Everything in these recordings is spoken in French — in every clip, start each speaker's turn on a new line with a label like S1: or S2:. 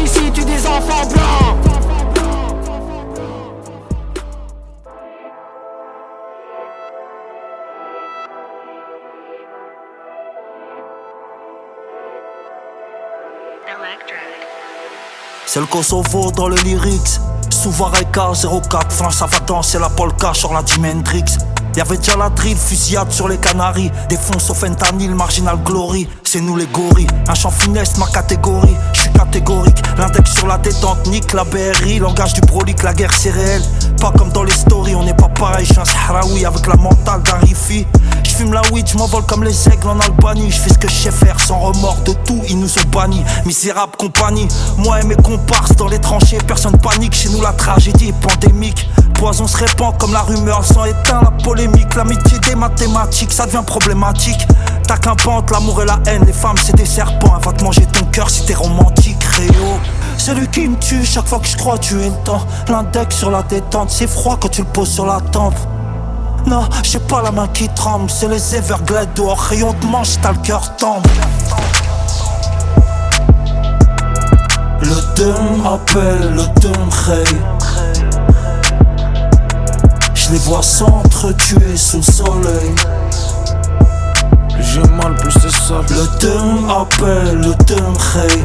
S1: Ici tue des enfants blancs.
S2: C'est le Kosovo dans le lyrics. Souvareka 04, fin ça va danser la polka sur la Dimendrix. Y'avait déjà la drill, fusillade sur les Canaries. Défonce au fentanyl, marginal glory. C'est nous les gorilles. Un champ funeste, ma catégorie. Je suis catégorique. L'index sur la détente, nique la BRI. Langage du prolique, la guerre c'est réel. Pas comme dans les stories, on n'est pas pareil. Je suis un Sahraoui avec la mentale d'un. Je fume la weed, je m'envole comme les aigles en Albanie. Je fais ce que je sais faire sans remords de tout, ils nous ont bannis. Misérable compagnie, moi et mes comparses dans les tranchées, personne panique. Chez nous, la tragédie est pandémique. Poison se répand comme la rumeur, sans éteint la L'amitié des mathématiques, ça devient problématique. T'as qu'un pente, l'amour et la haine, les femmes c'est des serpents. Elle va te manger ton cœur si t'es romantique, Réo. C'est lui qui me tue chaque fois que je crois tuer le temps. L'index sur la détente, c'est froid quand tu le poses sur la tempe. Non, j'ai pas la main qui tremble, c'est les Everglades dehors. Rayon de manche, t'as le cœur tendre. Le dum appelle, le dum ray. Je les vois s'entretuer sous le soleil.
S3: J'ai mal, plus c'est ça.
S2: Le dum appelle, le dum ray.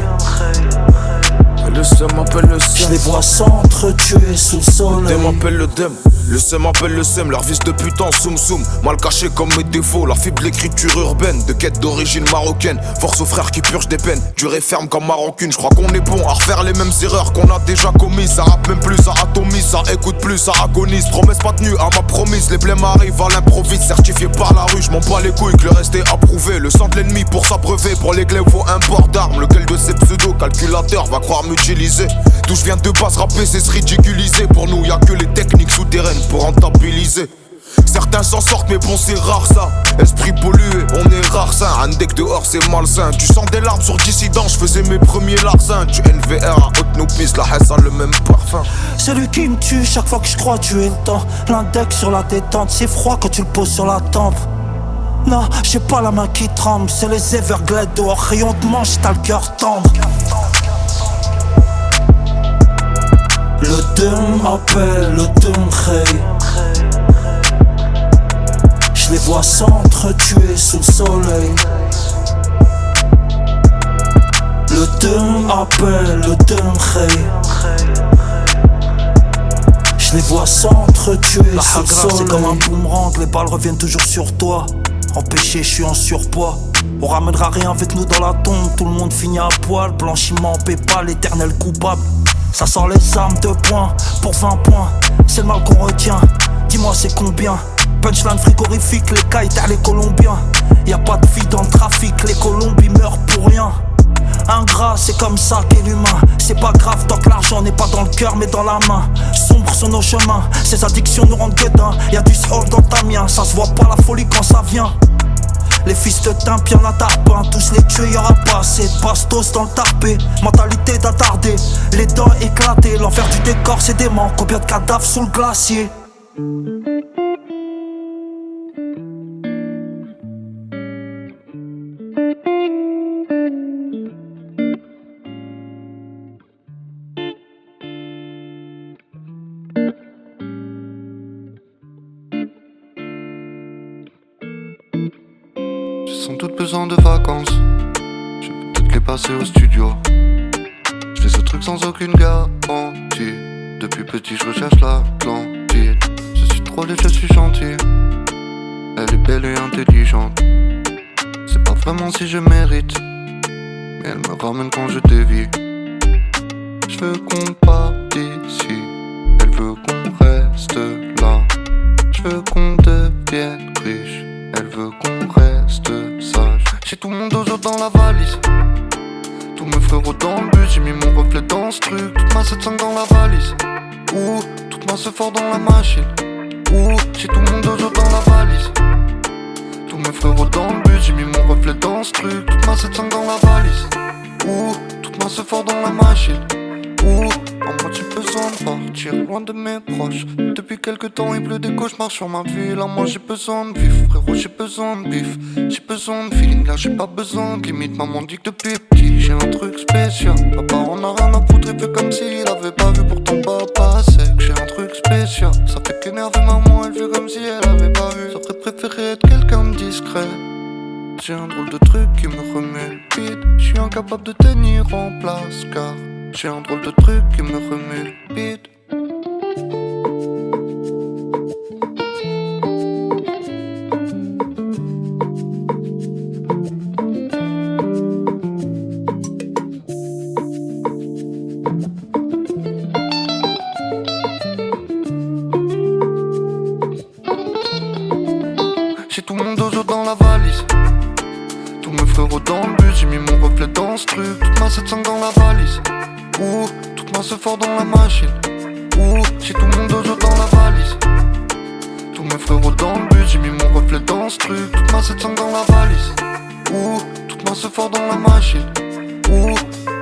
S3: Le seum m'appelle le
S2: Je
S3: seum.
S2: les vois s'entretuer sous le
S3: Le
S2: soleil.
S3: dem m'appelle le dem. Le seum m'appelle le seum. Leur vis de putain, soum soum. Mal caché comme mes défauts. Leur fibre l'écriture urbaine. De quête d'origine marocaine. Force aux frères qui purgent des peines. Dur et ferme comme ma rancune. Je crois qu'on est bon à refaire les mêmes erreurs qu'on a déjà commises. Ça rappe même plus, ça atomise. Ça écoute plus, ça agonise. Promesse pas tenue à ma promise. Les blèmes arrivent à l'improviste. Certifié par la rue. Je m'en bats les couilles que le reste est approuvé. Le sang de l'ennemi pour s'abreuver. Pour les glaives, faut un port d'armes. Lequel de ces pseudo-calculateurs va croire m'utiliser? D'où je viens de base rapper, c'est se ridiculiser. Pour nous, y a que les techniques souterraines pour rentabiliser. Certains s'en sortent, mais bon, c'est rare ça. Esprit pollué, on est rare ça. Un deck dehors, c'est malsain. Tu sens des larmes sur dissident, je faisais mes premiers larcins. Du NVR à haute nos pistes, la haine a le même parfum.
S2: C'est lui qui me tue chaque fois que je crois tuer le temps. L'index sur la détente, c'est froid quand tu le poses sur la tempe. Non, j'ai pas la main qui tremble, c'est les Everglades dehors. Rayon de manche, t'as le cœur tendre. Le dum appelle, le dum ray. Je les vois s'entretuer sous le soleil. Le dum appelle, le dum ray. Je les vois s'entretuer sous le soleil.
S3: c'est
S2: comme un boomerang, les balles reviennent toujours sur toi. Empêché, je suis en surpoids. On ramènera rien avec nous dans la tombe, tout le monde finit à poil. Blanchiment, PayPal, l'éternel coupable. Ça sort les armes de points pour 20 points. C'est le mal qu'on retient. Dis-moi, c'est combien? Punchline frigorifique, les à les Colombiens. Y a pas de vie dans le trafic, les Colombiens meurent pour rien. Ingrat, c'est comme ça qu'est l'humain. C'est pas grave tant que l'argent n'est pas dans le cœur mais dans la main. Sombre sur nos chemins, ces addictions nous rendent gueudins. Y a du sport dans ta mien, ça se voit pas la folie quand ça vient. Les fils de timp, y'en a tous les tuer, y'aura pas assez bastos dans le tarpé. Mentalité d'attardé, les dents éclatées, l'enfer du décor c'est dément. Combien de cadavres sous le glacier?
S4: De vacances. Je vais peut-être les passer au studio. Je fais ce truc sans aucune garantie. Depuis petit, je recherche l'Atlantide. Je suis trop laid, je suis gentil. Elle est belle et intelligente. C'est pas vraiment si je mérite. Mais elle me ramène quand je dévie. Je veux qu'on parte ici. Elle veut qu'on reste là. Je veux qu'on devienne riche. Elle veut qu'on reste sage. J'ai tout mon dojo dans la valise. frérots dans le bus, j'ai mis mon reflet dans ce truc. Toute ma 700 dans la valise. Ouh, toute ma fort dans la machine. Ouh, j'ai tout mon dojo dans la valise. Tous mes frérots dans le bus, j'ai mis mon reflet dans ce truc. Toute ma 700 dans la valise. Ouh, toute ma fort dans la machine. Ouh, en moi j'ai besoin de partir loin de mes proches? Depuis quelques temps, il pleut des cauchemars sur ma ville. En moi j'ai besoin de vif, frérot, j'ai besoin de bif. J'ai besoin de feeling, là j'ai pas besoin limite. Maman dit que depuis petit, j'ai un truc spécial. Papa, on a rien à foutre, il fait comme s'il avait pas vu. Pourtant, papa, c'est que j'ai un truc spécial. Ça fait qu'énerver maman, elle fait comme si elle avait pas vu. Ça préférer être quelqu'un de discret. J'ai un drôle de truc qui me remet le. Je suis incapable de tenir en place car j'ai un drôle de truc qui me remet le bide. J'ai tout mon dojo dans la valise. Tous mes frérots dans le bus, j'ai mis mon reflet dans ce truc. Toute ma 700 dans la valise. Ouh, toute ma fort dans la machine. Ouh, j'ai tout mon dojo dans la valise. Tous mes frérots dans le bus, j'ai mis mon reflet dans ce truc. Toute ma 700 dans la valise. Ouh, toute ma fort dans la machine. Ouh.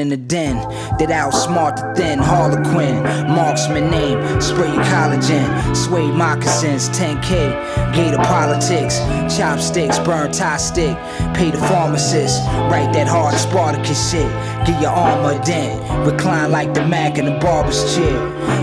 S5: In the den that outsmart the thin Harlequin. Marksman name, spray collagen. Suede moccasins, 10K. Gator politics, chopsticks, burn tie stick. Pay the pharmacist, write that hard Spartacus shit. Get your armor a dent. Recline like the Mac in the barber's chair.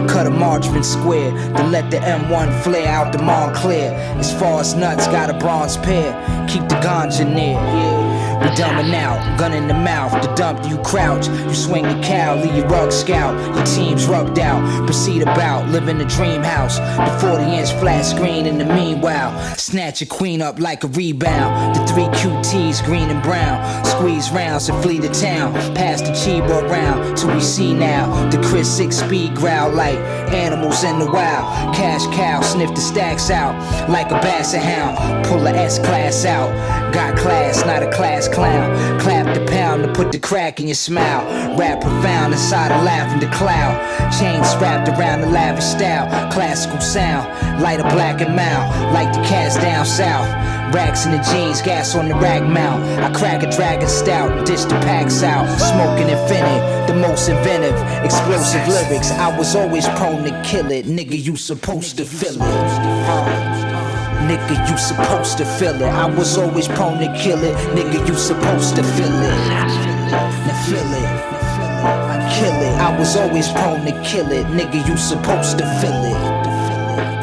S5: Cut a margarine square, then let the M1 flare out the Montclair. As far as nuts, got a bronze pair. Keep the ganja near. We dumbing out, gun in the mouth, the dump you crouch. You swing the cow, leave your rug scout. Your team's rubbed out, proceed about, live in the dream house. The 40 inch flat screen in the meanwhile. Snatch your queen up like a rebound. The three QTs, green and brown. Squeeze rounds and flee the town. Pass the Chiba round till we see now. The Chris 6 speed growl like animals in the wild. Cash cow, sniff the stacks out like a basset hound. Pull a S class out. Got class, not a class clown. Clap the pound to put the crack in your smile. Rap profound inside a lavender cloud. Chains wrapped around the lavish style. Classical sound, light a black and mild. Like the cast down south. Racks in the jeans, gas on the rag mount. I crack a dragon stout, dish the packs out. Smoking infinite, the most inventive, explosive lyrics. I was always prone to kill it. Nigga, you supposed to feel it. Nigga, you supposed to feel it. I was always prone to kill it. Nigga, you supposed to feel it. Now feel it. I kill it. I was always prone to kill it. Nigga, you supposed to feel it.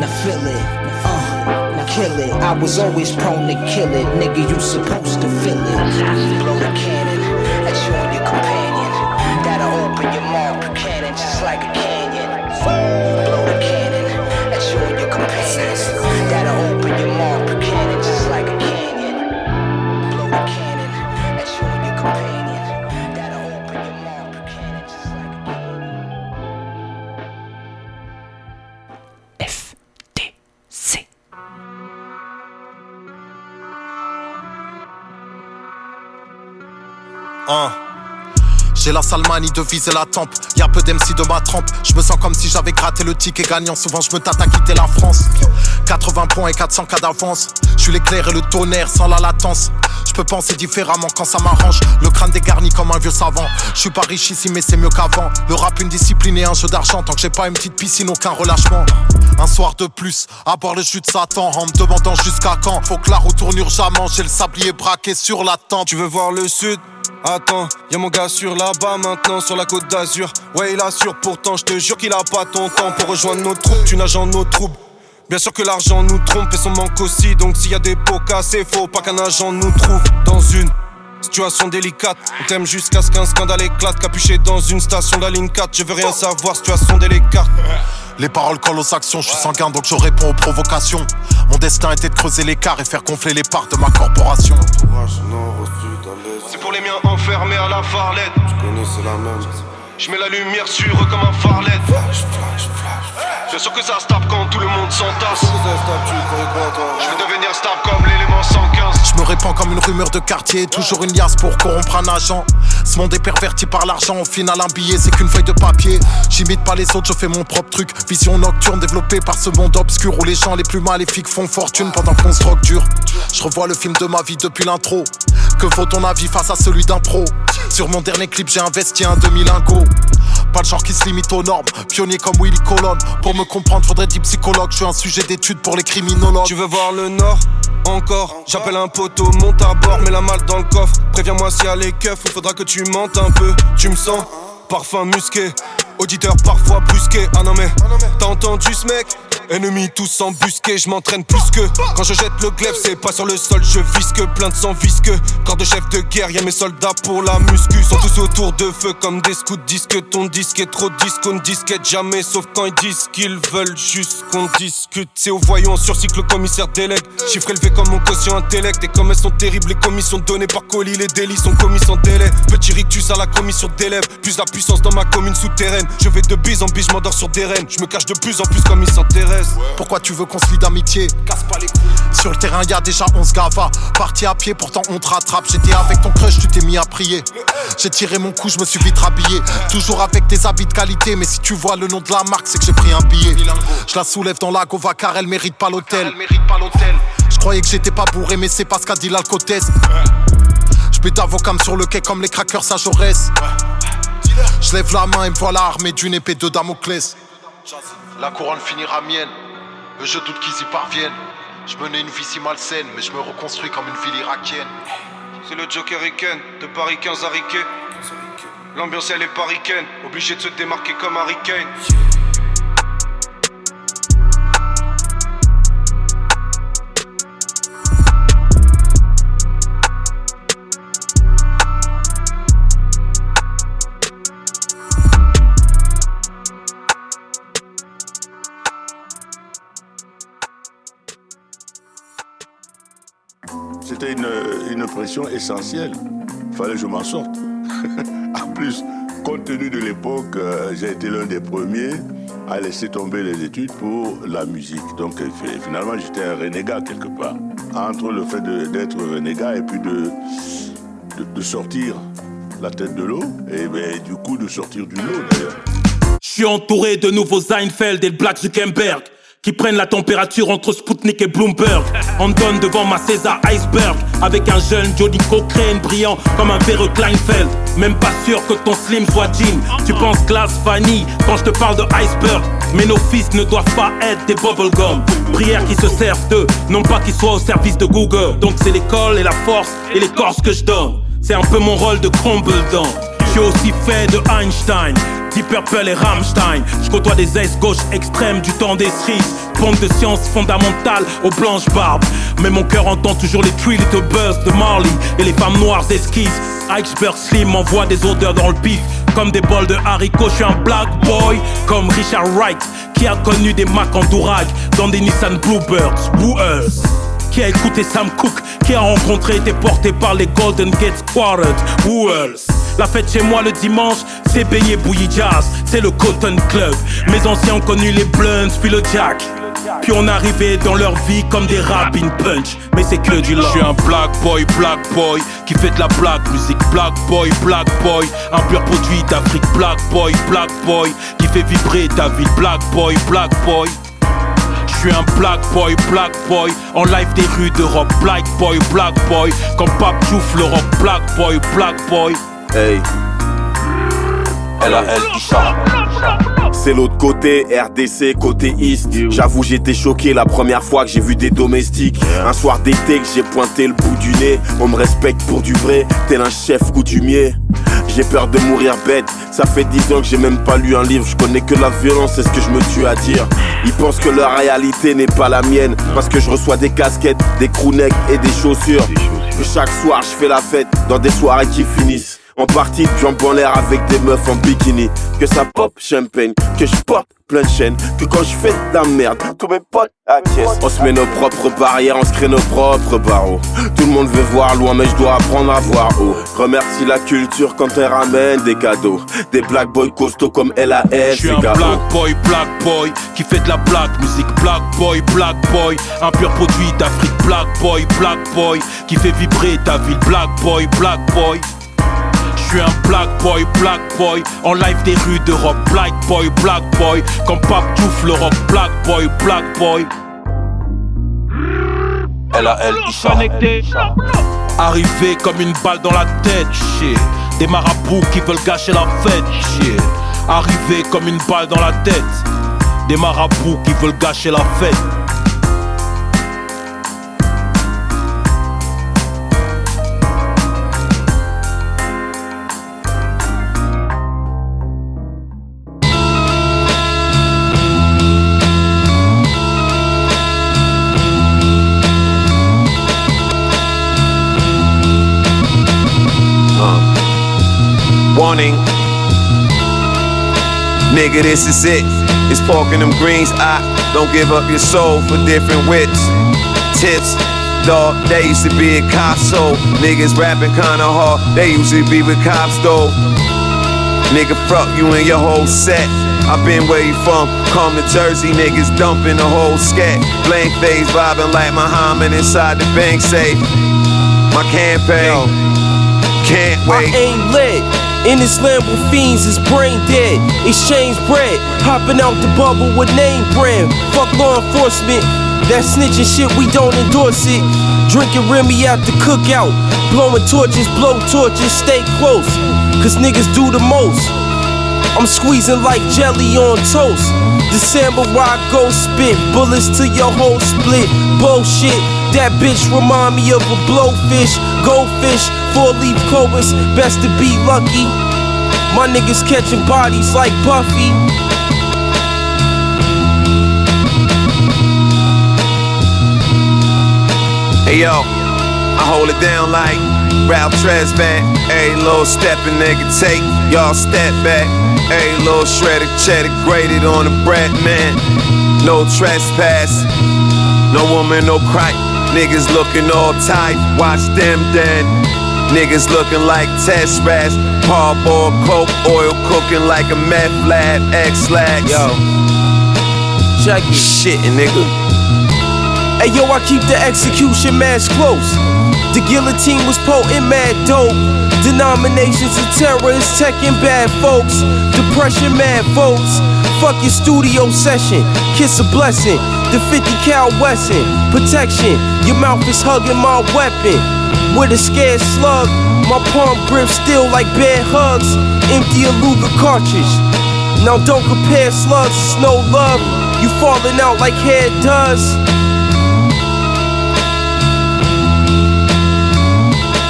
S5: Now feel it. Uh, now kill it. I was always prone to kill it. Nigga, you supposed to feel it. Blow the cannon
S6: J'ai la salmanie de viser la tempe. Y'a peu d'MC de ma trempe. Je me sens comme si j'avais gratté le ticket gagnant. Souvent je me tâte à quitter la France. 80 points et 400 cas d'avance. Je suis l'éclair et le tonnerre sans la latence. Je peux penser différemment quand ça m'arrange. Le crâne dégarni comme un vieux savant. Je suis pas riche ici, mais c'est mieux qu'avant. Le rap, une discipline et un jeu d'argent. Tant que j'ai pas une petite piscine, aucun relâchement. Un soir de plus, à boire le jus de Satan. En me demandant jusqu'à quand. Faut que la roue tourne. J'ai le sablier braqué sur la tente.
S7: Tu veux voir le sud? Attends, y'a mon gars sur là-bas maintenant sur la côte d'Azur. Ouais, il assure pourtant, je te jure qu'il a pas ton temps pour rejoindre nos troupes. Tu nages en nos troubles. Bien sûr que l'argent nous trompe et son manque aussi. Donc s'il y a des pots cassés, faut pas qu'un agent nous trouve dans une situation délicate. On t'aime jusqu'à ce qu'un scandale éclate. Capuché dans une station de la ligne 4. Je veux rien savoir, situation délicate.
S6: Les paroles collent aux actions, je suis sanguin donc je réponds aux provocations. Mon destin était de creuser l'écart et faire gonfler les parts de ma corporation.
S7: C'est pour les miens enfermés à la farlette. C'est la même. Je mets la lumière sur eux comme un farlet. Bien sûr que ça se tape quand tout le monde s'entasse. Je vais devenir stable comme l'élément 115.
S6: Je me répands comme une rumeur de quartier, toujours une liasse pour corrompre un agent. Ce monde est perverti par l'argent, au final un billet c'est qu'une feuille de papier. J'imite pas les autres, je fais mon propre truc. Vision nocturne développée par ce monde obscur où les gens les plus maléfiques font fortune pendant qu'on se drogue dur. Je revois le film de ma vie depuis l'intro. Que vaut ton avis face à celui d'un pro? Sur mon dernier clip j'ai investi un demi-lingot. Pas le genre qui se limite aux normes, pionnier comme Willy Colon. Pour me comprendre, faudrait dire psychologue. Je suis un sujet d'étude pour les criminologues.
S7: Tu veux voir le nord? Encore J'appelle un poteau, monte à bord, mets la malle dans le coffre. Préviens-moi s'il y a les keufs, il faudra que tu mentes un peu. Tu me sens? Parfum musqué, auditeur parfois brusqué. Ah non mais, t'as entendu ce mec? Ennemis tous embusqués, je m'entraîne plus que. Quand je jette le glaive, c'est pas sur le sol, je visque Plein de sang visqueux, corps de chef de guerre Y'a mes soldats pour la muscu. Sont tous autour de feu comme des scouts Disque ton disque est trop disque, on disquette jamais. Sauf quand ils disent qu'ils veulent juste qu'on discute. C'est au voyant sur cycle le commissaire délègue. Chiffre élevé comme mon quotient intellect. Et comme elles sont terribles, les commissions données par colis Les délits sont commis sans délai. Petit rictus à la commission d'élèves Plus la puissance dans ma commune souterraine. Je vais de bise en bise, je m'endors sur des rênes Je me cache de plus en plus comme ils s'enterraient
S6: reste. Pourquoi tu veux qu'on se lie d'amitié? Casse pas les couilles. Sur le terrain, y a déjà 11 gavas. Parti à pied, pourtant on te rattrape. J'étais avec ton crush, tu t'es mis à prier. J'ai tiré mon coup, je me suis vite rhabillé. Toujours avec des habits de qualité, mais si tu vois le nom de la marque, c'est que j'ai pris un billet. Je la soulève dans la gova car elle mérite pas l'hôtel. Je croyais que j'étais pas bourré, mais c'est pas ce qu'a dit l'alcotesse. Je pète avocam sur le quai comme les crackers à Jaurès. Je lève la main et me voilà armé d'une épée de Damoclès. La couronne finira mienne, mais je doute qu'ils y parviennent. Je menais une vie si malsaine, mais je me reconstruis comme une ville irakienne.
S8: C'est le Joker Riken de Paris 15 à Riquet. L'ambiance elle est paricaine, obligé de se démarquer comme Harry Kane.
S9: Une, une pression essentielle. Il fallait que je m'en sorte. en plus, compte tenu de l'époque, euh, j'ai été l'un des premiers à laisser tomber les études pour la musique. Donc euh, finalement, j'étais un renégat quelque part. Entre le fait d'être renégat et puis de, sortir la tête de l'eau, et ben, du coup de sortir du lot d'ailleurs.
S10: Je suis entouré de nouveaux Seinfeld et Black Zuckerberg qui prennent la température entre Sputnik et Bloomberg. On donne devant ma César Iceberg avec un jeune Johnny Cochrane brillant comme un verre Kleinfeld. Même pas sûr que ton slim soit jean. Tu penses glace Fanny quand je te parle de iceberg. Mais nos fils ne doivent pas être des bubblegum. Prières qui se servent d'eux, non pas qu'ils soient au service de Google. Donc c'est l'école et la force et les corses que je donne. C'est un peu mon rôle de Crumbledon. Suis aussi fait de Einstein, Deep Purple et Rammstein. Je côtoie des aises gauches extrêmes du temps des cerises. Pompe de sciences fondamentales aux blanches barbes. Mais mon cœur entend toujours les Three Little Birds de Marley et les femmes noires esquisses. Iceberg Slim m'envoie des odeurs dans le pif. Comme des bols de haricots, je suis un black boy. Comme Richard Wright, qui a connu des Mac en Dourag dans des Nissan Bluebirds. Wooers qui a écouté Sam Cooke, qui a rencontré et été porté par les Golden Gate Squared. Who else? La fête chez moi le dimanche, c'est Bélier Bouillie Jazz, c'est le Cotton Club. Mes anciens ont connu les Blunts, puis le Jack. Puis on arrivait dans leur vie comme des rapping punch, mais c'est que du love.
S11: Je suis un black boy, black boy, qui fait de la black musique, black boy, black boy, un pur produit d'Afrique, black boy, black boy, qui fait vibrer ta vie, black boy, black boy. Je suis un black boy, black boy, en live des rues d'Europe, black boy, black boy, quand Pape Diouf le rock, black boy, black boy.
S12: Hey. L.A.L. Isha. C'est l'autre côté, RDC, côté East. J'avoue, j'étais choqué la première fois que j'ai vu des domestiques. Un soir d'été que j'ai pointé le bout du nez. On me respecte pour du vrai, tel un chef coutumier. J'ai peur de mourir bête. Ça fait dix ans que j'ai même pas lu un livre. Je connais que la violence, c'est ce que je me tue à dire. Ils pensent que leur réalité n'est pas la mienne. Parce que je reçois des casquettes, des crewnecks et des chaussures. Que chaque soir je fais la fête dans des soirées qui finissent. En partie de jambes en l'air avec des meufs en bikini. Que ça pop champagne, que je porte plein de chaînes. Que quand je fais de la merde, tous mes potes acquiescent. On se met nos propres barrières, on se crée nos propres barreaux. Tout le monde veut voir loin, mais je dois apprendre à voir haut. Remercie la culture quand elle ramène des cadeaux. Des black boys costauds comme LAL,
S11: Je suis un black boy, black boy, qui fait de la black musique, black boy, black boy, un pur produit d'Afrique, black boy, black boy, qui fait vibrer ta ville, black boy, black boy. Je suis un black boy, black boy, en live des rues d'Europe, black boy, black boy, quand Pape Diouf le rock, black boy, black boy.
S12: L.A.L. Isha.
S11: Arrivé comme une balle dans la tête, shit. Des marabouts qui veulent gâcher la fête, shit. Arrivé comme une balle dans la tête. Des marabouts qui veulent gâcher la fête.
S3: Nigga, this is it. It's pork them greens. I don't give up your soul for different wits. Tips. Dog, they used to be a cop soul. Niggas rapping kinda hard. They usually be with cops though. Nigga, fuck you and your whole set. I've been where you from. Come to Jersey, niggas dumping the whole scat. Blank face vibing like Muhammad inside the bank safe. My campaign, can't wait.
S13: I ain't lit. In this land with fiends is brain dead. Exchange bread, hopping out the bubble with name brand. Fuck law enforcement. That snitching shit, we don't endorse it. Drinking Remy at the cookout. Blowing torches, blow torches, stay close. Cause niggas do the most. I'm squeezing like jelly on toast. December where I go spit bullets to your whole split. Bullshit. That bitch remind me of a blowfish, goldfish, four leaf cobras. Best to be lucky. My niggas catching bodies like Buffy.
S3: Hey yo, I hold it down like Ralph Tresvant. Every little step a nigga take, y'all step back. Every little shredded cheddar grated on the bread, man. No trespass, no woman, no crack. Niggas looking all tight, watch them then. Niggas looking like test rats. Parboiled coke, oil cooking like a meth lab, X-Lax.
S13: Yo, check it.
S3: Shit, nigga.
S13: Hey yo, I keep the execution mask close. The guillotine was potent, mad dope. Denominations of terrorists, taking bad folks. Depression, mad folks. Fuck your studio session, kiss a blessing. The 50 cal Wesson, protection. Your mouth is hugging my weapon. With a scared slug, my palm grip still like bad hugs. Empty a Luger cartridge. Now don't compare slugs, it's no love. You falling out like hair does.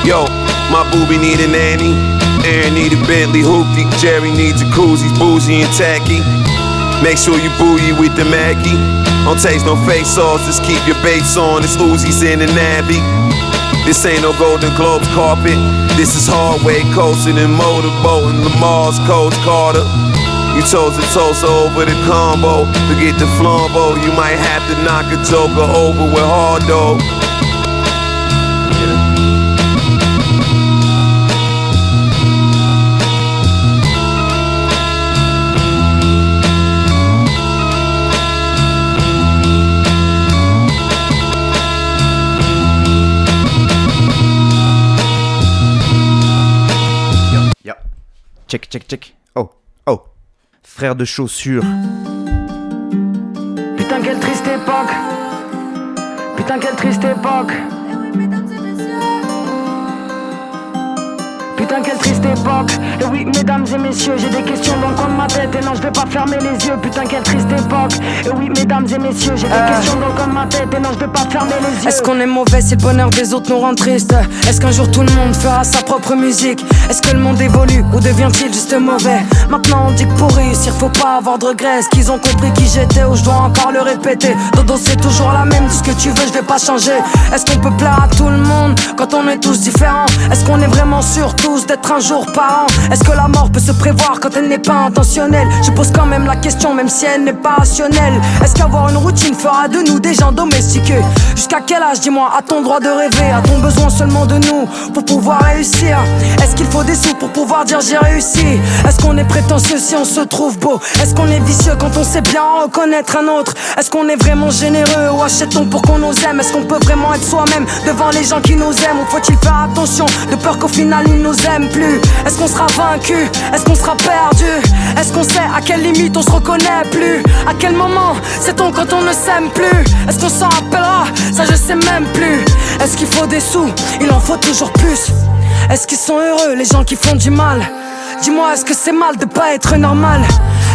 S3: Yo, my booby need a nanny. Aaron need a Bentley hoopty. Jerry needs a jacuzzis, bougie and tacky. Make sure you booty with the Maggie. Don't taste no fake sauce, just keep your baits on. It's Uzis in the Navy. This ain't no Golden Globes carpet. This is hardway coasting and motorboating. Lamar's Coach Carter. You chose to toast over the combo. Forget the flambeau. You might have to knock a joker over with hard though.
S14: Check, check, check. Oh, oh. Frère de chaussures.
S1: Putain, quelle triste époque. Putain, quelle triste époque. Putain, quelle triste époque. Et oui, mesdames et messieurs, j'ai des questions dans le coin de ma tête. Et non, je vais pas fermer les yeux. Putain, quelle triste époque. Et oui, mesdames et messieurs, j'ai des questions dans le coin de ma tête. Et non, je vais pas fermer les yeux.
S15: Est-ce qu'on est mauvais si le bonheur des autres nous rend triste? Est-ce qu'un jour tout le monde fera sa propre musique? Est-ce que le monde évolue ou devient-il juste mauvais? Maintenant on dit que pour réussir faut pas avoir de regrets Est-ce qu'ils ont compris qui j'étais ou je dois encore le répéter? Dodo c'est toujours la même, dis ce que tu veux je vais pas changer Est-ce qu'on peut plaire à tout le monde quand on est tous différents? Est-ce qu'on est vraiment sûr tous d'être un jour par an Est-ce que la mort peut se prévoir quand elle n'est pas intentionnelle? Je pose quand même la question même si elle n'est pas rationnelle. Est-ce qu'avoir une routine fera de nous des gens domestiqués? Jusqu'à quel âge dis-moi a-t-on droit de rêver? A-t-on besoin seulement de nous pour pouvoir réussir? Est-ce qu'il faut des sous pour pouvoir dire j'ai réussi? Est-ce qu'on est prétentieux si on se trouve beau? Est-ce qu'on est vicieux quand on sait bien reconnaître un autre? Est-ce qu'on est vraiment généreux ou achète-t-on pour qu'on nous aime? Est-ce qu'on peut vraiment être soi-même devant les gens qui nous aiment? Ou faut-il faire attention de peur qu'au final ils nous aiment? Est-ce qu'on sera vaincu? Est-ce qu'on sera perdu? Est-ce qu'on sait à quelle limite on se reconnaît plus? À quel moment sait-on quand on ne s'aime plus? Est-ce qu'on s'en rappellera? Ça je sais même plus. Est-ce qu'il faut des sous? Il en faut toujours plus. Est-ce qu'ils sont heureux les gens qui font du mal? Dis-moi est-ce que c'est mal de pas être normal?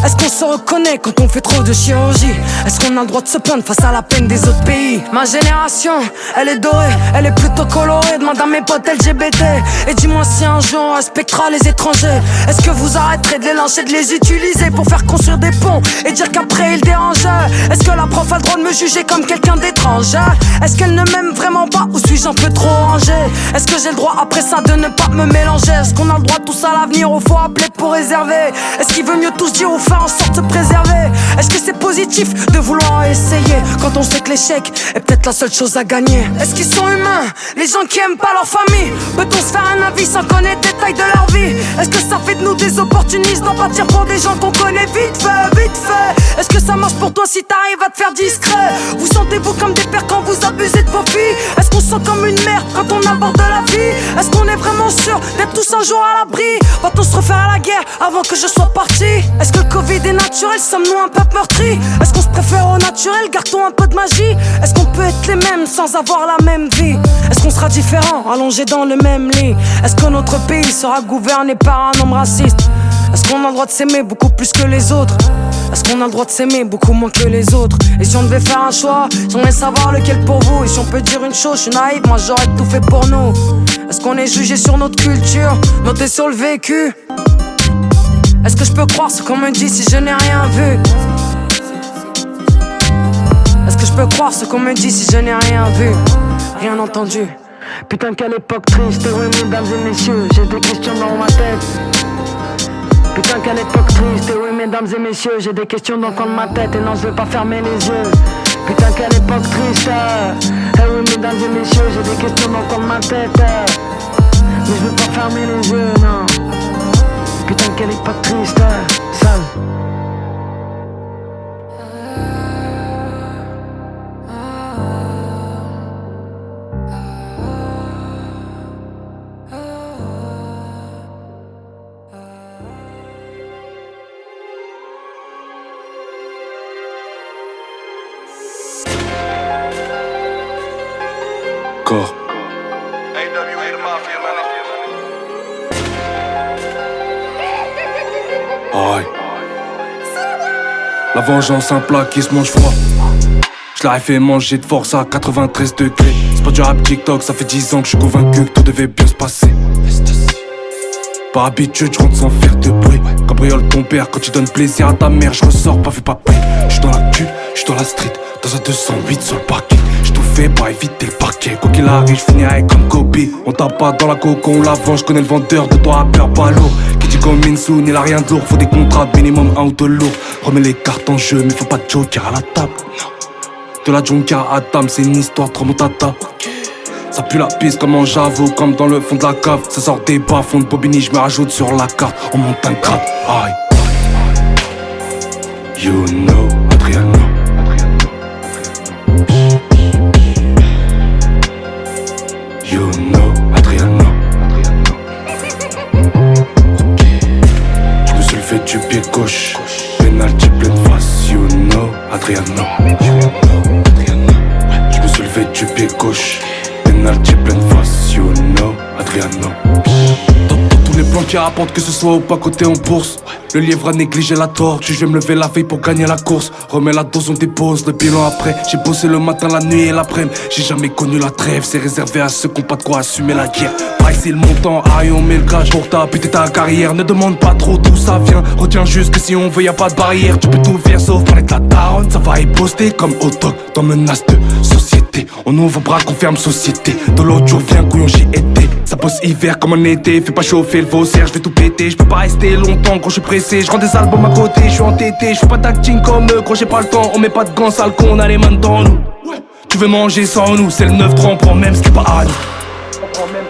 S15: Est-ce qu'on se reconnaît quand on fait trop de chirurgie? Est-ce qu'on a le droit de se plaindre face à la peine des autres pays? Ma génération, elle est dorée, elle est plutôt colorée. Demande à mes potes LGBT Et dis-moi si un jour on respectera les étrangers. Est-ce que vous arrêterez de les lyncher, de les utiliser Pour faire construire des ponts et dire qu'après ils dérangent? Est-ce que la prof a le droit de me juger comme quelqu'un d'étrange étrangère Est-ce qu'elle ne m'aime vraiment pas ou suis-je un peu trop rangé? Est-ce que j'ai le droit après ça de ne pas me mélanger? Est-ce qu'on a le droit tous à l'avenir au faut appeler pour réserver? Est-ce qu'il veut mieux tous dire ou en sorte de se préserver. Est-ce que c'est positif de vouloir essayer Quand on sait que l'échec est peut-être la seule chose à gagner? Est-ce qu'ils sont humains Les gens qui aiment pas leur famille? Peut-on se faire un avis sans connaître les détails de leur vie? Est-ce que ça fait de nous des opportunistes d'en partir pour des gens qu'on connaît vite fait, vite fait? Est-ce que ça marche pour toi si t'arrives à te faire discret? Vous sentez-vous comme des pères quand vous abusez de vos filles? Est-ce qu'on sent comme une mère quand on aborde la vie? Est-ce qu'on est vraiment sûr d'être tous un jour à l'abri? Va-t-on se refaire à la guerre avant que je sois parti? Est-ce que Covid est naturel Sommes-nous un peuple meurtri? Est-ce qu'on se préfère au naturel? Garde-t-on un peu de magie. Est-ce qu'on peut être les mêmes sans avoir la même vie? Est-ce qu'on sera différent allongé dans le même lit? Est-ce que notre pays sera gouverné par un homme raciste? Est-ce qu'on a le droit de s'aimer beaucoup plus que les autres? Est-ce qu'on a le droit de s'aimer beaucoup moins que les autres? Et si on devait faire un choix, j'aimerais savoir lequel pour vous Et si on peut dire une chose, je suis naïf, moi j'aurais tout fait pour nous. Est-ce qu'on est jugé sur notre culture, noté sur le vécu? Est-ce que je peux croire ce qu'on me dit si je n'ai rien vu? Est-ce que je peux croire ce qu'on me dit si je n'ai rien vu? Rien entendu. Putain quelle époque triste, oui mesdames et messieurs J'ai des questions dans ma tête. Putain quelle époque triste, oui mesdames et messieurs J'ai des questions dans le coin de ma tête et non je veux pas fermer les yeux. Putain quelle époque triste Eh. Oui mesdames et messieurs J'ai des questions dans le coin de ma tête Mais je veux pas fermer les yeux, non Quelle époque triste Sale
S8: vengeance, un plat qui se mange froid. Je l'aurais fait manger de force à 93 degrés. C'est pas du rap TikTok, ça fait 10 ans que je suis convaincu que tout devait bien se passer. Par habitude, je rentre sans faire de bruit. Cabriole ton père quand tu donnes plaisir à ta mère, je ressors pas vu pas. Je suis dans la queue, je suis dans la street, dans un 208 sur le parking. Pour éviter le parquet. Quoi qu'il arrive, je finirai comme Kobe. On tape pas dans la coco, on la vend. Je connais le vendeur de toi à peur pas lourd. Qui dit comme Minsoon, il a rien de lourd. Faut des contrats minimum un ou deux lourds. Remets les cartes en jeu, mais faut pas de joker à la table. De la junkia à Adam, c'est une histoire trop tata. Ça pue la piste comme en Javo, comme dans le fond de la cave. Ça sort des bas, fond de Bobigny, je me rajoute sur la carte. On monte un grade, aïe. You know, Adriano. Adriano. Je me suis du pied gauche. Penalty pleine face. You know, Adriano. Je me suis du pied gauche. Penalty pleine face. You know, Adriano. Les plans qui rapportent que ce soit ou pas côté en bourse. Le lièvre a négligé la tortue, je vais me lever la veille pour gagner la course. Remets la dose, on dépose le bilan après. J'ai bossé le matin, la nuit et l'après-midi. J'ai jamais connu la trêve, c'est réservé à ceux qui ont pas de quoi assumer la guerre. Pas ici le montant, aïe, on met le cash pour ta ta carrière. Ne demande pas trop d'où ça vient. Retiens juste que si on veut, y a pas de barrière. Tu peux tout faire sauf parler la daronne. Ça va y poster comme au dog dans menace de On ouvre bras, qu'on ferme société. De l'autre jour, viens, couillon, j'y étais. Ça bosse hiver comme en été. Fais pas chauffer le faussaire, je vais tout péter. Je peux pas rester longtemps, gros, je suis pressé. Je rends des albums à côté, je suis entêté. Je fais pas d'acting comme eux, gros, j'ai pas le temps. On met pas de gants, sale con, on a les mains dans nous. Tu veux manger sans nous, c'est le 9-3, on prend même ce qui pas à nous.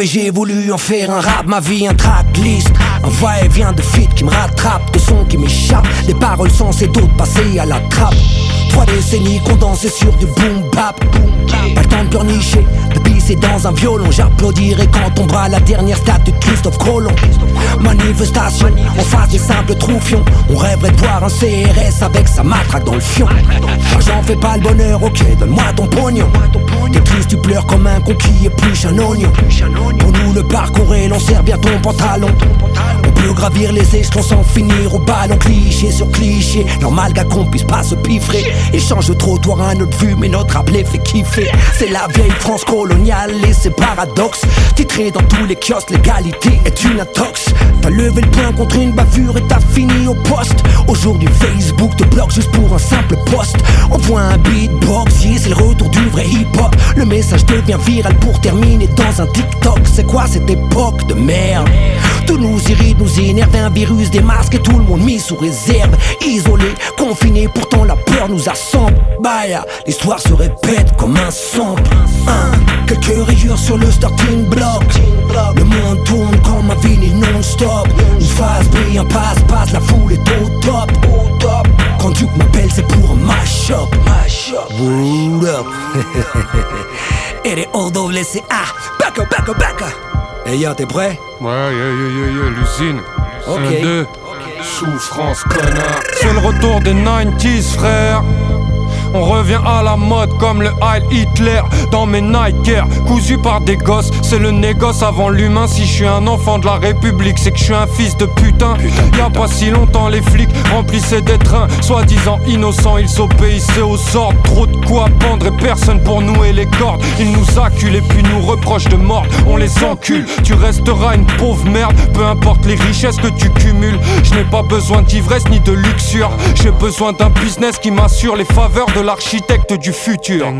S16: Et
S17: j'ai voulu en faire un rap, ma vie un tracklist. Un va-et-vient de feat qui me rattrape, de sons qui m'échappent, des paroles sensées, d'autres passées à la trappe. Trois décennies condensées sur du boom bap. Pas le temps de pleurnicher, pisser dans un violon. J'applaudirai quand tombera la dernière statue de Christophe Colomb. Manifestation en face des simples troufions. On rêverait de voir un CRS avec sa matraque dans le fion. L'argent fait pas le bonheur, ok, donne-moi ton pognon. T'es tu pleures comme un conquis épluche un oignon. Pour nous, le parcours est long, serre bien ton pantalon. Peut gravir les échelons sans finir au ballon, cliché sur cliché. Normal gars qu'on puisse pas se piffrer. Échange de trottoir à notre vue, mais notre appelé fait kiffer. C'est la vieille France coloniale et ses paradoxes. Titré dans tous les kiosques, l'égalité est une intox. T'as levé le poing contre une bavure et t'as fini au poste. Aujourd'hui, Facebook te bloque juste pour un simple post. On voit un beatbox, yeah, c'est le retour du vrai hip-hop. Le message devient viral pour terminer dans un TikTok. C'est quoi cette époque de merde? Tout nous irrite, énerve, un virus, des masques tout le monde mis sous réserve. Isolé, confiné, pourtant la peur nous assemble. Baya, l'histoire se répète comme un sample. Quelques rayures sur le starting block. Le monde tourne comme un vinyle non-stop. Une phase brille, un passe-passe, la foule est au top. Quand Duke m'appelle, c'est pour un mash-up. Wood up. Et les. Back up, back up, back up. Hey yo, t'es prêt?
S18: Ouais, yeah, yeah, yeah, yeah, l'usine.
S17: Ok.
S18: Un, deux. Souffrance, connard. C'est le retour des 90s, frère. On revient à la mode comme le Heil Hitler dans mes Nike Air, cousu par des gosses. C'est le négoce avant l'humain. Si je suis un enfant de la République, c'est que je suis un fils de putain. Y a pas si longtemps, les flics remplissaient des trains, soi-disant innocents. Ils obéissaient aux ordres. Trop de quoi pendre et personne pour nouer les cordes. Ils nous acculent et puis nous reprochent de mordre. On les encule. Tu resteras une pauvre merde, peu importe les richesses que tu cumules. Je n'ai pas besoin d'ivresse ni de luxure. J'ai besoin d'un business qui m'assure les faveurs de l'architecte du futur.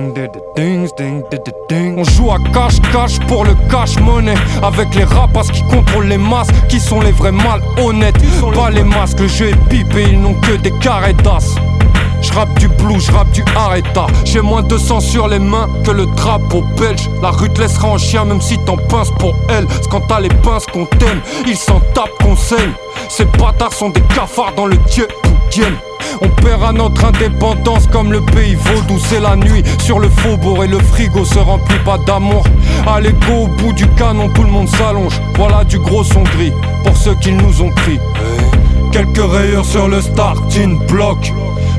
S18: On joue à cache-cache pour le cash-money. Avec les rapaces qui contrôlent les masses, qui sont les vrais malhonnêtes. Pas les masques, le jeu est pipé, ils n'ont que des carrés d'as. J'rappe du blues, j'rappe du arrêta. J'ai moins de sang sur les mains que le drapeau belge. La rue te laissera en chien même si t'en pinces pour elle. C'est quand t'as les pinces qu'on t'aime, ils s'en tapent qu'on saigne. Ces bâtards sont des cafards dans le dieu On paiera notre indépendance comme le pays vaudou. C'est la nuit sur le faubourg et le frigo se remplit pas d'amour. Allez, go au bout du canon, tout le monde s'allonge. Voilà du gros son gris pour ceux qui nous ont pris. Quelques rayures sur le starting block.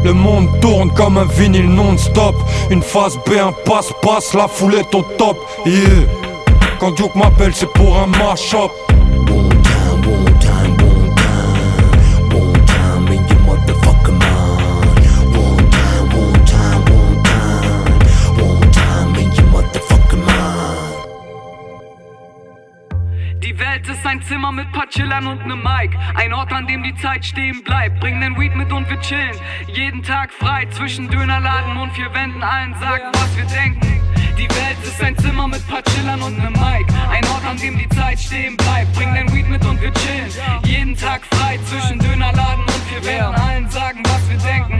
S18: Le monde tourne comme un vinyle non-stop. Une phase B, un passe-passe, la foule est au top. Yeah. Quand Duke m'appelle, c'est pour un mash-up.
S19: Ein Zimmer mit paar Chillern und nem Mic. Ein Ort, an dem die Zeit stehen bleibt. Bring den Weed mit und wir chillen. Jeden Tag frei zwischen Dönerladen und vier Wänden. Allen sagen, was wir denken. Die Welt ist ein Zimmer mit paar Chillern und nem Mic. Ein Ort, an dem die Zeit stehen bleibt. Bring den Weed mit und wir chillen. Jeden Tag frei zwischen Dönerladen und vier Wänden. Allen sagen, was wir denken.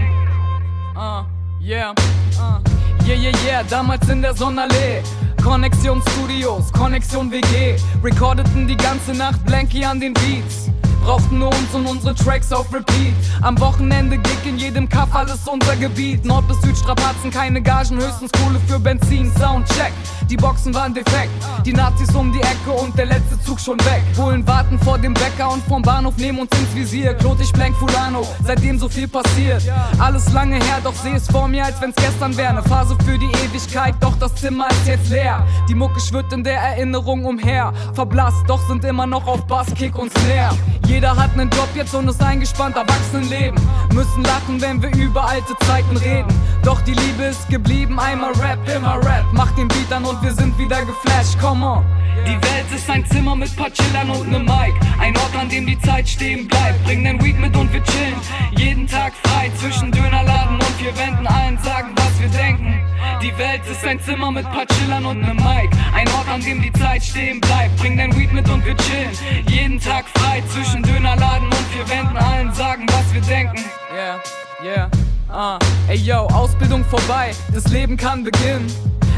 S19: Uh, yeah, uh. Yeah, yeah, yeah, damals in der Sonnenallee. Connexion Studios, Connexion WG. Recordeten die ganze Nacht Blanky an den Beats. Brauchten nur uns und unsere Tracks auf Repeat. Am Wochenende Gig in jedem Kaff, alles unser Gebiet. Nord bis Süd Strapazen, keine Gagen, höchstens Kohle für Benzin. Soundcheck, die Boxen waren defekt. Die Nazis um die Ecke und der letzte Zug schon weg. Bullen warten vor dem Bäcker und vom Bahnhof nehmen uns ins Visier. Klotig Blank Fulano, seitdem so viel passiert. Alles lange her, doch seh es vor mir, als wenn's gestern wäre. Ne Phase für die Ewigkeit, doch das Zimmer ist jetzt leer. Die Mucke schwirrt in der Erinnerung umher. Verblasst, doch sind immer noch auf Bass, Kick und Snare. Jeder hat nen Job jetzt und ist eingespannt, Erwachsenenleben. Müssen lachen, wenn wir über alte Zeiten reden. Doch die Liebe ist geblieben, einmal Rap, immer Rap. Mach den Beat an und wir sind wieder geflasht, come on. Die Welt ist ein Zimmer mit paar Chillern und nem Mic. Ein Ort, an dem die Zeit stehen bleibt. Bring nen Weed mit und wir chillen. Jeden Tag frei zwischen Dönerladen und vier Wänden. Allen sagen, was wir denken. Die Welt ist ein Zimmer mit paar Chillern und nem Mic. Ein Ort, an dem die Zeit stehen bleibt. Bring nen Weed mit und wir chillen. Jeden Tag frei zwischen Dönerladen und vier Wänden. Allen sagen, was wir denken.
S20: Yeah, yeah. Ah, ey yo, Ausbildung vorbei, das Leben kann beginnen.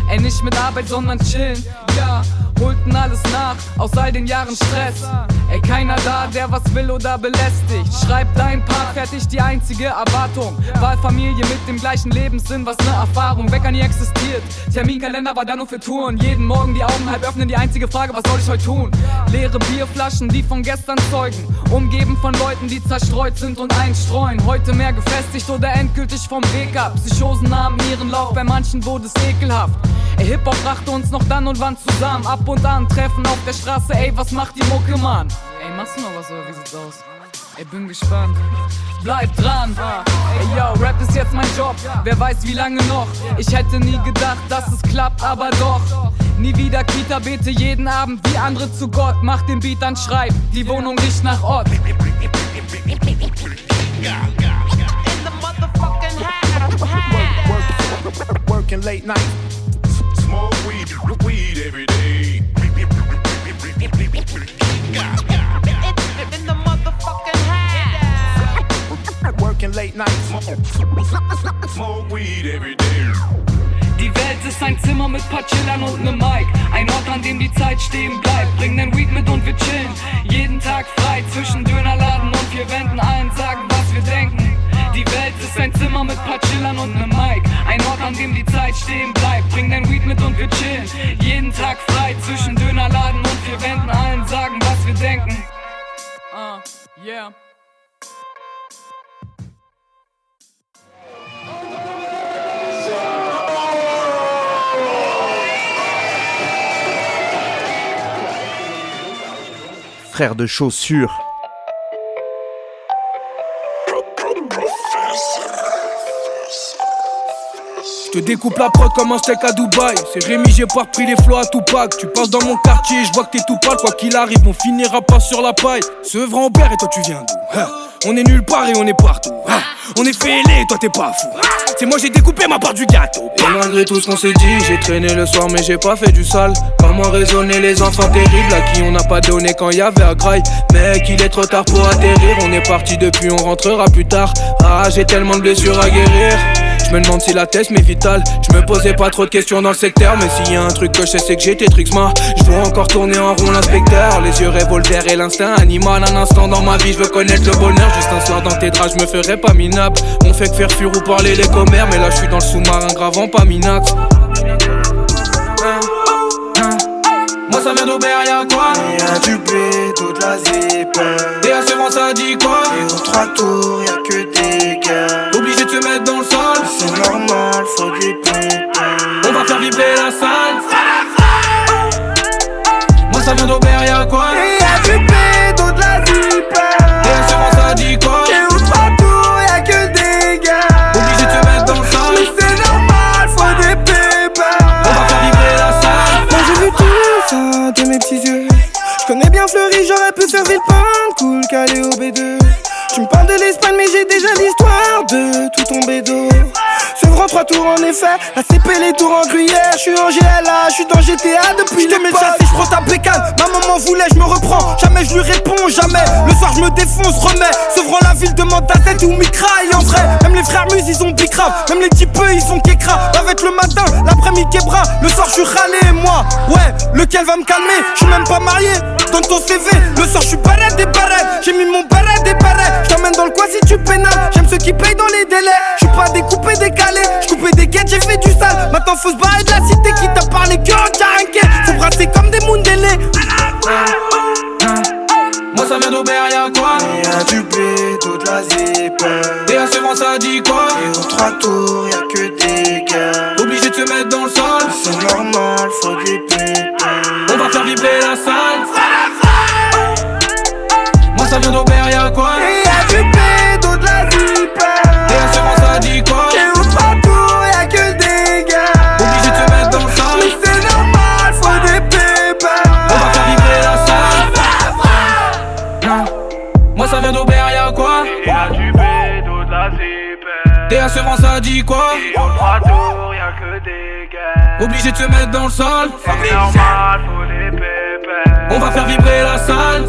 S20: Ey, nicht mit Arbeit, sondern chillen. Ja, holten alles nach, aus all den Jahren Stress. Ey, keiner da, der was will oder belästigt. Schreib dein Part, fertig die einzige Erwartung. Wahlfamilie mit dem gleichen Lebenssinn, was ne Erfahrung. Wecker nie existiert. Terminkalender war da nur für Touren. Jeden Morgen die Augen halb öffnen, die einzige Frage, was soll ich heute tun? Leere Bierflaschen, die von gestern zeugen. Umgeben von Leuten, die zerstreut sind und einstreuen. Heute mehr gefestigt oder endgültig vom Weg ab. Psychosen nahmen ihren Lauf, bei manchen wurde es ekelhaft. Ey, Hip-Hop brachte uns noch dann und wann zusammen. Ab und an treffen auf der Straße, ey, was macht die Mucke, Mann? Ey, machst du noch was oder wie sieht's aus? Ey, bin gespannt. Bleib dran. Ey, yo, Rap ist jetzt mein Job. Wer weiß, wie lange noch. Ich hätte nie gedacht, dass es klappt, aber doch. Nie wieder Kita, bete jeden Abend wie andere zu Gott. Mach den Beat, dann schreib. Die Wohnung riecht nach Ort.
S21: Working late night.
S19: Die Welt ist ein Zimmer mit paar Chillern und nem Mic. Ein Ort, an dem die Zeit stehen bleibt. Bring nen Weed mit und wir chillen. Jeden Tag frei zwischen Dönerladen und vier Wänden. Allen sagen, was wir denken. Die Welt ist ein Zimmer mit paar Chillern und nem Mic. Ein Ort, an dem die Zeit stehen bleibt. Bring nen Weed mit und wir chillen. Jeden Tag frei zwischen Dönerladen und vier Wänden. Allen sagen, was wir denken.
S20: Uh, yeah.
S14: Frère de chaussures.
S22: Je te découpe la prod comme un steak à Dubaï. C'est Rémi, j'ai pas repris les flots à Tupac. Tu passes dans mon quartier, je vois que t'es tout pâle. Quoi qu'il arrive, on finira pas sur la paille. Sevran au père et toi tu viens d'où hein? On est nulle part et on est partout. hein? On est fêlé et toi t'es pas fou. C'est moi j'ai découpé ma part du gâteau. Et malgré tout ce qu'on s'est dit, j'ai traîné le soir mais j'ai pas fait du sale. Comment raisonner les enfants terribles à qui on n'a pas donné quand y avait à graille. Mec, il est trop tard pour atterrir. On est parti depuis, on rentrera plus tard. Ah, j'ai tellement de blessures à guérir. Je me demande si la test m'est vitale. Je me posais pas trop de questions dans le secteur. Mais s'il y a un truc que je sais, c'est que j'étais Trixma. Je dois encore tourner en rond l'inspecteur. Les yeux revolver et l'instinct animal. Un instant dans ma vie, je veux connaître le bonheur. Juste un soir dans tes draps, je me ferais pas minable. On fait que faire fuir ou parler les commères. Mais là, je suis dans le sous-marin gravant, pas minax. Moi, ça vient d'Aubert, y'a quoi?
S23: Y'a du blé, toute la zip.
S22: Et à ce vent, ça dit quoi?
S23: Et aux trois tours, y'a que des gars.
S22: Vibrer la salle. Moi, ça vient d'Aubert, y'a quoi?
S23: Et y'a du blé, toute la zip.
S22: Et à ce vent, ça dit quoi?
S23: Et aux trois tours, y'a que des gars.
S22: Obligé de se mettre dans le sol.
S23: Mais c'est normal, faut des pépins.
S22: On va faire vibrer la salle.
S23: Moi j'ai vu tout ça de mes petits yeux. Je connais bien Fleury, j'aurais pu faire Villepinte, cool, calé au B2. Tu me parles de l'Espagne, mais j'ai déjà l'histoire de tout ton bédo. Sevran trois tours en effet, la CP les tours en gruyère. Je suis en GLA, je suis dans GTA depuis les
S22: mets si je prends ta bécane, ma maman voulait, je me reprends. Jamais je lui réponds, jamais. Le soir je me défonce, remets. Sevran la ville demande ta tête ou mitraille en vrai. Même les frères mus, ils sont bicrave. Même les types, ils sont kékra. Avec le matin, l'après-midi. Le soir je suis râlé, moi. Ouais, lequel va me calmer? Je suis même pas marié. Dans ton CV, le soir je suis barrette des barrettes. J'ai mis mon barret des barrettes. Je t'emmène dans le coin si tu pénales. J'aime ceux qui payent dans les délais. Je suis pas découpé, décalé. Je coupé des quêtes, j'ai fait du sale. Maintenant faut se barrer de la cité qui t'a parlé que en. Faut brasser comme des moundélés. Moi ça vient d'Aubert, y'a quoi?
S23: Y'a du blé, toute la zip.
S22: Et à ce vent ça dit quoi?
S23: Et aux trois tours, y'a que des gars.
S22: Obligé de se mettre dans le sol.
S23: C'est normal, faut des
S22: t'as dit quoi
S21: Et au trois tours, y'a que des gains.
S22: Obligé de se mettre dans le sol
S21: C'est normal, faut des pépères.
S22: On va faire vibrer la salle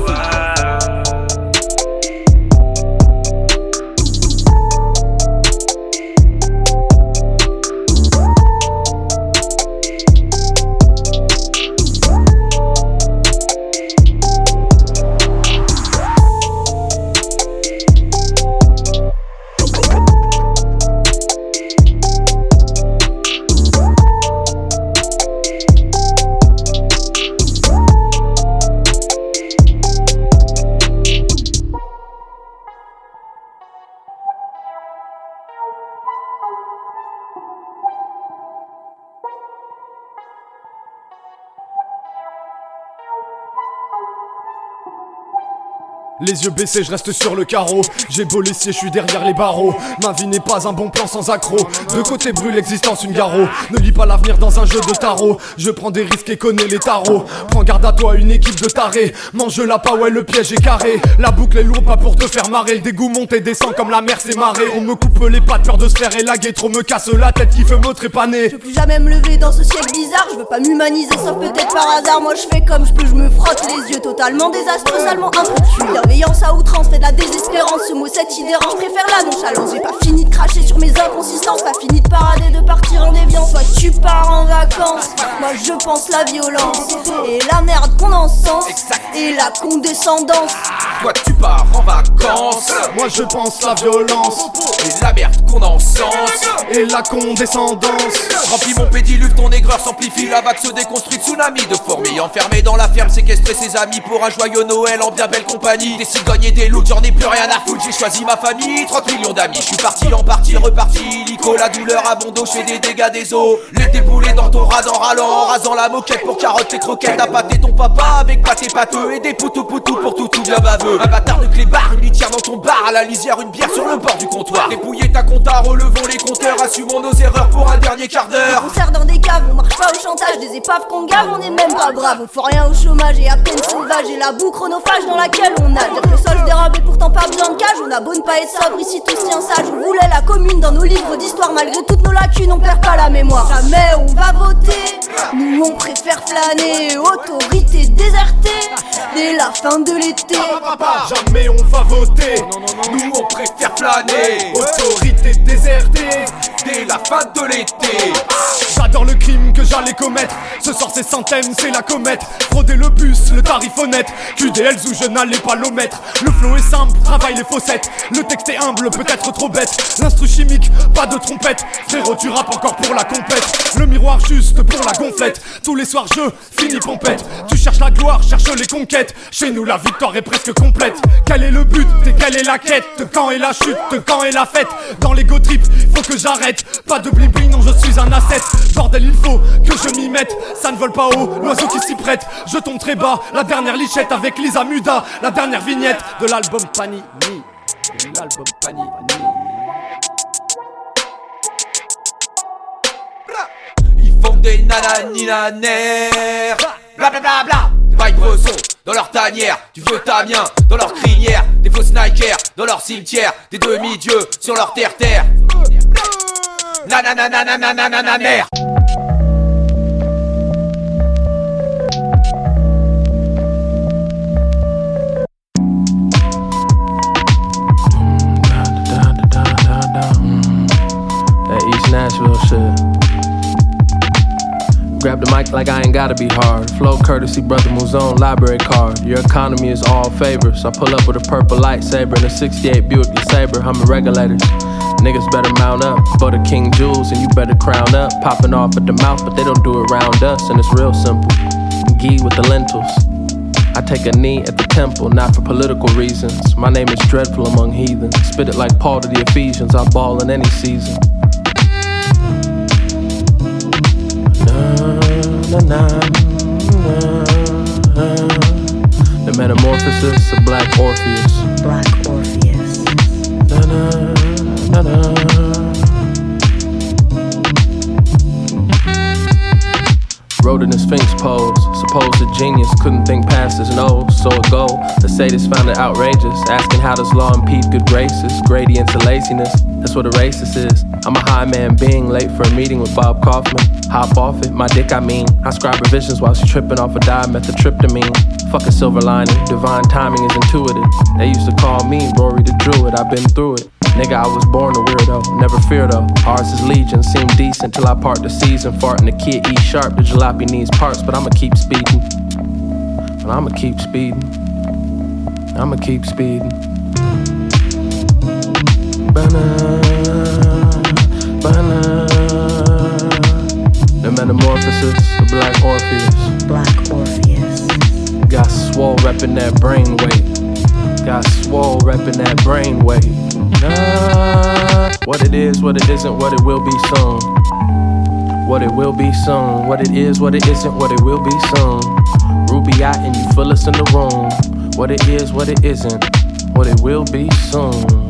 S24: Les yeux baissés, je reste sur le carreau. J'ai beau laisser, je suis derrière les barreaux. Ma vie n'est pas un bon plan sans accro. De côté brûle l'existence, une garrot. Ne lis pas l'avenir dans un jeu de tarot. Je prends des risques et connais les tarots. Prends garde à toi, une équipe de tarés. Mange la pas, ouais, le piège est carré. La boucle est lourde, pas pour te faire marrer. Le dégoût monte et descend comme la mer s'est marée. On me coupe les pattes, peur de se faire élaguer. Trop me casse la tête qui fait me trépaner?
S25: Je veux plus jamais me lever dans ce ciel bizarre, je veux pas m'humaniser sauf peut-être par hasard. Moi je fais comme je peux, je me frotte les yeux totalement désastreux, salement instructueux. Bienveillance à outrance, fait de la désespérance. Ce mot, cette idée range, je préfère la nonchalance. J'ai pas fini de cracher sur mes inconsistances, pas fini de parader, de partir en déviance. Soit tu pars en vacances, moi je pense la violence et la merde qu'on encense et la condescendance.
S26: Toi tu pars en vacances
S24: Moi je pense la violence
S26: Et la merde qu'on encense
S24: et la condescendance.
S26: Remplis mon pédiluve, ton aigreur s'amplifie La vague se déconstruit, tsunami de fourmis Enfermé dans la ferme, séquestré ses amis Pour un joyeux Noël en bien belle compagnie Des cigognes et des loups, j'en ai plus rien à foutre J'ai choisi ma famille, 30 millions d'amis Je suis parti en partie, reparti Illico, la douleur à bon je fais des dégâts des os. Les déboulés dans ton radar râlant En rasant la moquette pour carottes et croquettes T'as pâté ton papa avec pâté pâteux Et des poutou poutou pour tout tout bien baveux Un bâtard de clébard, une litière dans ton bar À la lisière, une bière sur le bord du comptoir. Dépouiller ta compta, relevons les compteurs Assumons nos erreurs pour un dernier quart d'heure.
S25: On sert dans des caves, on marche pas au chantage, des épaves qu'on gave, on est même pas brave, on fait rien au chômage et à peine sauvage et la boue chronophage dans laquelle on nage. Dire que le sol se dérobe et pourtant pas besoin de cage, on a beau ne pas être sobre ici tous tient sage, on voulait la commune dans nos livres d'histoire malgré toutes nos lacunes, on perd pas la mémoire. Jamais on va voter, nous on préfère flâner, autorité désertée dès la fin de l'été.
S24: Jamais on va voter.
S26: Nous on préfère flâner
S24: Autorité désertée.
S26: Dès la fin de l'été
S24: J'adore le crime que j'allais commettre. Ce soir c'est centaines, c'est la comète. Frauder le bus, le tarif honnête. QDL où je n'allais pas l'omettre. Le flow est simple, travaille les faussettes. Le texte est humble, peut-être trop bête. L'instru chimique, pas de trompette. Frérot, tu rappes encore pour la compète. Le miroir juste pour la gonflette. Tous les soirs je finis pompette. Tu cherches la gloire, cherche les conquêtes. Chez nous la victoire est presque complète. Quel est le but et quelle est la quête? De quand est la chute, de quand est la fête? Dans l'ego trip, faut que j'arrête. Pas de bling, non je suis un asset. Bordel, il faut que je m'y mette. Ça ne vole pas haut, l'oiseau qui s'y prête. Je tombe très bas, la dernière lichette avec Lisa Muda. La dernière de l'album Panini. De l'album Panini.
S26: Ils font des nanani nanères Bla bla bla bla. Mike Bresson dans leur tanière. Tu veux ta mien dans leur crinière. Des faux snipers dans leur cimetière. Des demi-dieux sur leur terre-terre
S27: Nashville shit. Grab the mic like I ain't gotta be hard. Flow courtesy, brother Muzone, library card. Your economy is all favors. I pull up with a purple lightsaber and a 68 Buick Saber, I'm a regulators. Niggas better mount up for the King Jewels and you better crown up. Popping off at the mouth, but they don't do it around us, and it's real simple. Ghee with the lentils. I take a knee at the temple, not for political reasons. My name is dreadful among heathens. Spit it like Paul to the Ephesians. I ball in any season. Na, na, The metamorphosis of Black Orpheus.
S25: Black Orpheus.
S27: Na, na, na, na. Rode in the Sphinx pose, supposed a genius, couldn't think past his nose, so it go. The sadists found it outrageous, asking how does law impede good graces, gradients of laziness. That's what a racist is. I'm a high man being late for a meeting with Bob Kaufman. Hop off it, my dick I mean. I scribe revisions while she tripping off a dimethyltryptamine. Fuck a silver lining, divine timing is intuitive. They used to call me Rory the Druid, I've been through it. Nigga, I was born a weirdo, never fear though. Ours is legion, seem decent till I part the season. Farting the kid E sharp, the jalopy needs parts, but I'ma keep speeding. But I'ma keep speeding. I'ma keep speeding. Banana, banana. The metamorphosis of Black Orpheus.
S28: Black Orpheus.
S27: Got swole reppin' that brain weight. Got swole reppin' that brain weight. Nah, what it is, what it isn't, what it will be soon. What it will be soon. What it is, what it isn't, what it will be soon. Ruby out and you fill us in the room. What it is, what it isn't, what it will be soon.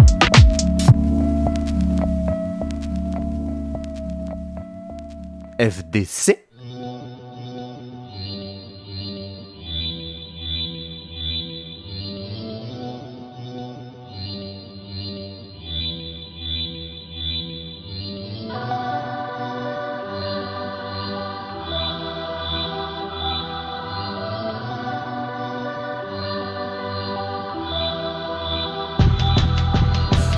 S14: FDC.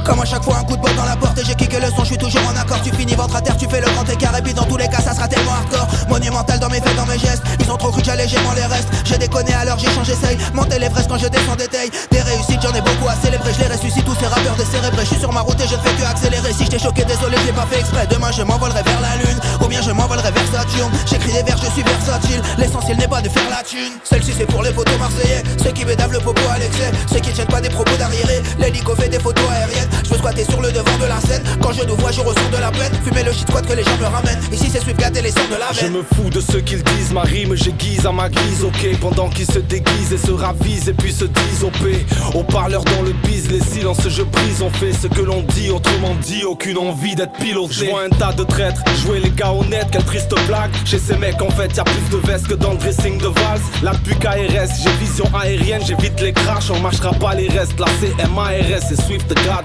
S29: Comme à chaque fois un coup de botte dans la porte et j'ai kické le son, je suis toujours en accord. Tu finis ventre à terre, tu fais le grand écart et puis dans tous les cas ça sera tellement hardcore. Monumental dans mes faits, dans mes gestes. Ils ont trop cru que j'allais gérer les restes. J'ai déconné alors j'ai changé j'essaye Monter l'Everest quand je descends des tailles. Des réussites j'en ai beaucoup à célébrer. Je les ressuscite tous ces rappeurs décérébrés Je suis sur ma route et je ne fais que accélérer. Si je t'ai choqué désolé je l'ai pas fait exprès. Demain je m'envolerai vers la lune. Ou bien je m'envolerai vers Saturne. J'écris des vers je suis versatile. L'essentiel n'est pas de faire la thune. Celle-ci c'est pour les photos marseillais. Ceux qui bédavent le popo à l'excès. Ceux qui tiennent pas des propos d'arriérés. L'hélico fait des photos aériennes Je veux squatter sur le devant de la scène. Quand je nous vois je ressens de la peine Fumer le shit squat que les gens me ramènent. Ici c'est Swift gâter les sangs de la
S30: Je
S29: veine.
S30: me fous de ce qu'ils disent, ma rime j'aiguise à ma guise, ok Pendant qu'ils se déguisent et se ravisent et puis se disent OP Au parleur dans le bise, les silences je brise. On fait ce que l'on dit, autrement dit, aucune envie d'être piloté. Je vois un tas de traîtres, jouer les gars honnêtes, quelle triste blague. Chez ces mecs en fait y'a plus de vestes que dans le dressing de valse. Là depuis KRS, j'ai vision aérienne, j'évite les crashs. On marchera pas les restes, là c'est MARS et Swift God,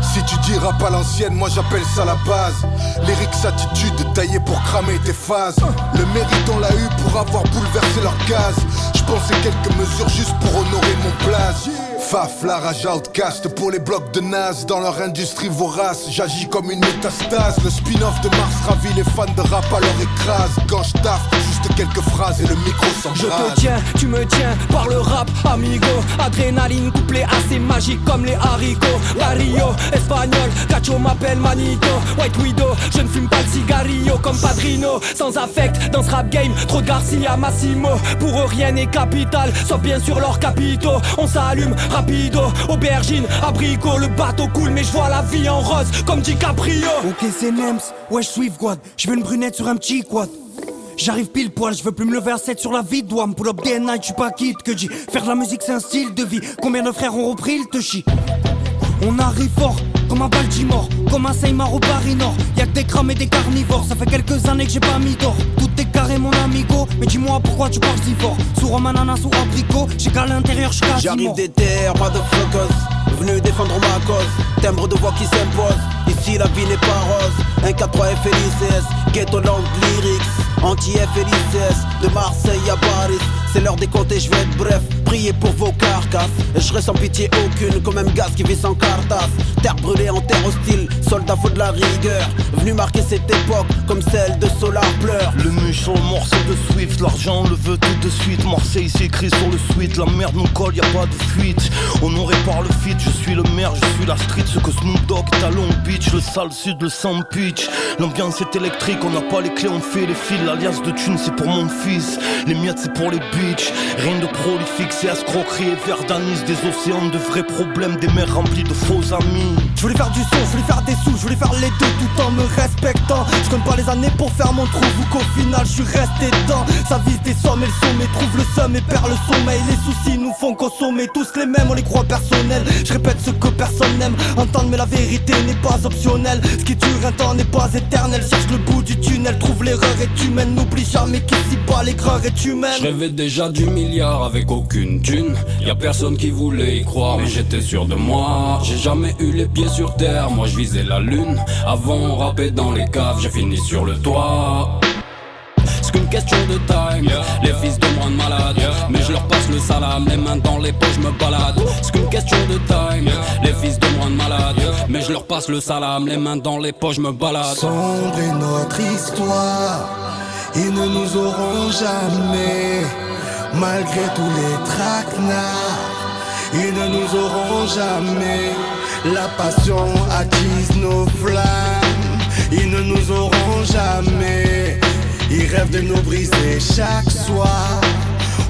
S6: Si tu dis rap à l'ancienne, moi j'appelle ça la base. Lyrics attitude taillée pour cramer tes phases. Le mérite on l'a eu pour avoir bouleversé leur case. Je pensais quelques mesures juste pour honorer mon place. Faf, la rage outcast pour les blocs de Nas dans leur industrie vorace. J'agis comme une métastase. Le spin-off de Mars ravit les fans de rap alors écrase. Quand je taffe, juste quelques phrases et le micro
S31: Je
S6: s'embrase.
S31: te tiens, tu me tiens par le rap, amigo. Adrénaline couplée assez magique comme les haricots. Barrio, espagnol, Cacho m'appelle Manito. White Widow, je ne fume pas de cigarillo comme Padrino. Sans affect dans ce rap game, trop de Garcia Massimo. Pour eux, rien n'est capital, sauf bien sûr leurs capitaux. On s'allume aubergine, abricot. Le bateau coule, mais je vois la vie en rose comme DiCaprio.
S32: Ok c'est Nems, ouais je suis quad Je veux une brunette sur un petit quad. J'arrive pile poil, je veux plus me lever à 7 sur la vie douane Pull up night, je suis pas quitte que dis Faire de la musique c'est un style de vie. Combien de frères ont repris le touchy On arrive fort, comme un Baltimore Comme un Seymour au Paris Nord. Y'a que des crâmes et des carnivores. Ça fait quelques années que j'ai pas mis d'or carré mon amigo. Mais dis-moi pourquoi tu parles si fort. Ananas ou abricot J'ai qu'à l'intérieur, je
S29: J'arrive des terres, motherfuckers Venu défendre ma cause. Timbre de voix qui s'impose. Ici la vie n'est pas rose. Un 4-3 FLICS Ghetto Land Lyrics. Anti-FLICS De Marseille à Paris. C'est l'heure des comptes et je vais être bref. Priez pour vos carcasses. Et je serai sans pitié aucune Comme un gaz qui vit sans cartasse Terre brûlée en terre hostile. Soldat faut de la rigueur. Venu marquer cette époque Comme celle de Solar Pleur.
S17: Le muche le morceau de Swift, l'argent on le veut tout de suite. Marseille s'écrit sur le suite, la merde nous colle, y a pas de fuite. Honoré par le feat, je suis le maire, je suis la street. Ce que Snoop Dogg est à Long Beach, le sale sud, le sans pitch. L'ambiance est électrique, on n'a pas les clés, on fait les fils. L'alliance de thunes c'est pour mon fils, les miettes c'est pour les bitches. Rien de prolifique, c'est escroquerie et. Des océans de vrais problèmes, des mers remplies de faux amis.
S32: Je voulais faire du son, je voulais faire des sous, je voulais faire les deux tout en me respectant. Je compte pas les années pour faire mon trou, ou qu'au final je suis resté dedans. Ça vise des sommes et le sommet trouve le somme et perd le sommeil. Les soucis nous font consommer tous les mêmes, on les croit personnels. Je répète ce que personne n'aime.
S15: entendre, mais la vérité n'est pas optionnelle. Ce qui dure un temps n'est pas éternel. Cherche le bout du tunnel, trouve l'erreur est humaine. N'oublie jamais qu'ici pas l'aigreur est humaine.
S33: Je rêvais déjà du milliard avec aucune thune. Y a personne qui voulait y croire, mais j'étais sûr de moi. J'ai jamais eu les pieds sur terre, moi je visais la lune. Avant on rappait dans les caves, j'ai fini sur le toit. Qu'une question de time. Les fils de moi de malade, mais je leur passe le salam. Les mains dans les poches, je me balade. C'est qu'une question de time. Les fils de moi de malade, mais je leur passe le salam. Les mains dans les poches, je me balade.
S34: Sombre est notre histoire, ils ne nous auront jamais, malgré tous les traquenards, ils ne nous auront jamais. La passion attise nos flammes, ils ne nous auront jamais. Ils rêvent de nous briser chaque soir,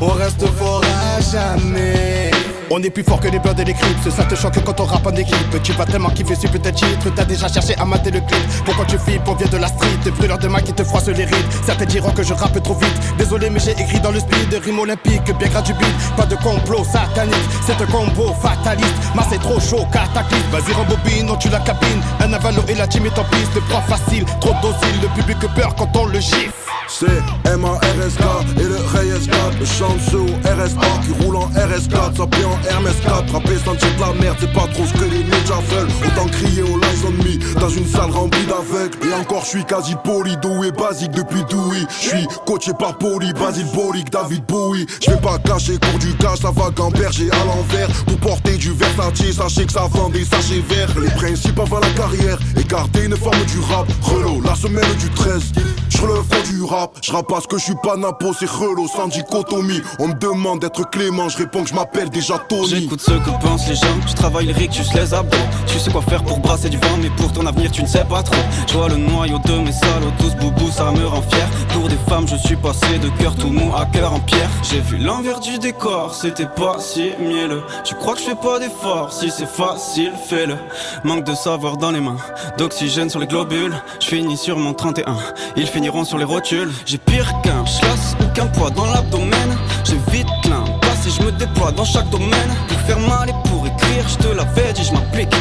S34: on reste fort à jamais.
S35: On est plus fort que les et les crips, ça te choque quand on rappe en équipe. Tu vas tellement kiffer putain de titre, t'as déjà cherché à mater le clip. Pourquoi tu flippes, on vient de la street, brûleur de main qui te froisse les rides. Certains diront que je rappe trop vite, désolé mais j'ai écrit dans le speed, rime olympique, bien gratuit, pas de complot satanique. C'est un combo fataliste, mais c'est trop chaud, cataclysme. Vas-y rembobine, on tue la cabine, un avalo et la team est en piste. Prof facile, trop docile, le public peur quand on le gifle.
S6: C'est M-A-R-S-K et le Reyes 4 Le au RSA qui roule en RS4 Ça paie en Hermès 4 Rapper sans de la merde. C'est pas trop ce que les médias veulent. Autant crier au lies on me Dans une salle remplie d'aveugles Et encore je suis quasi poli doué basique depuis Douy Je suis coaché par Poli Basile David Bowie. Je vais pas cacher cours du cash Ça va qu'en berger à l'envers Pour porter du Versace Sachez que ça vend des sachets verts. Les principes avant la carrière Et garder une forme du rap. Relo la semaine du 13 Je le fond du rap je rappe parce que je suis pas Napo, c'est Relo, sans dichotomie. On me demande d'être Clément, je réponds que je m'appelle déjà Tony.
S29: J'écoute ce que pensent les gens, je travaille les rics, juste les abdos. Tu sais quoi faire pour brasser du vent, mais pour ton avenir tu ne sais pas trop. Je le noyau de mes salauds, tous boubou, ça me rend fier. Pour des femmes, je suis passé de cœur tout mou à cœur en pierre. J'ai vu l'envers du décor, c'était pas si mielleux. Tu crois que je fais pas d'efforts, si c'est facile, fais-le. Manque de savoir dans les mains, d'oxygène sur les globules. Je finis sur mon 31, ils finiront sur les rotules. J'ai pire qu'un chlasse ou qu'un poids dans l'abdomen. J'ai vite l'impasse et je me déploie dans chaque domaine. Pour faire mal et pour écrire, je te l'avais dit, je m'applique.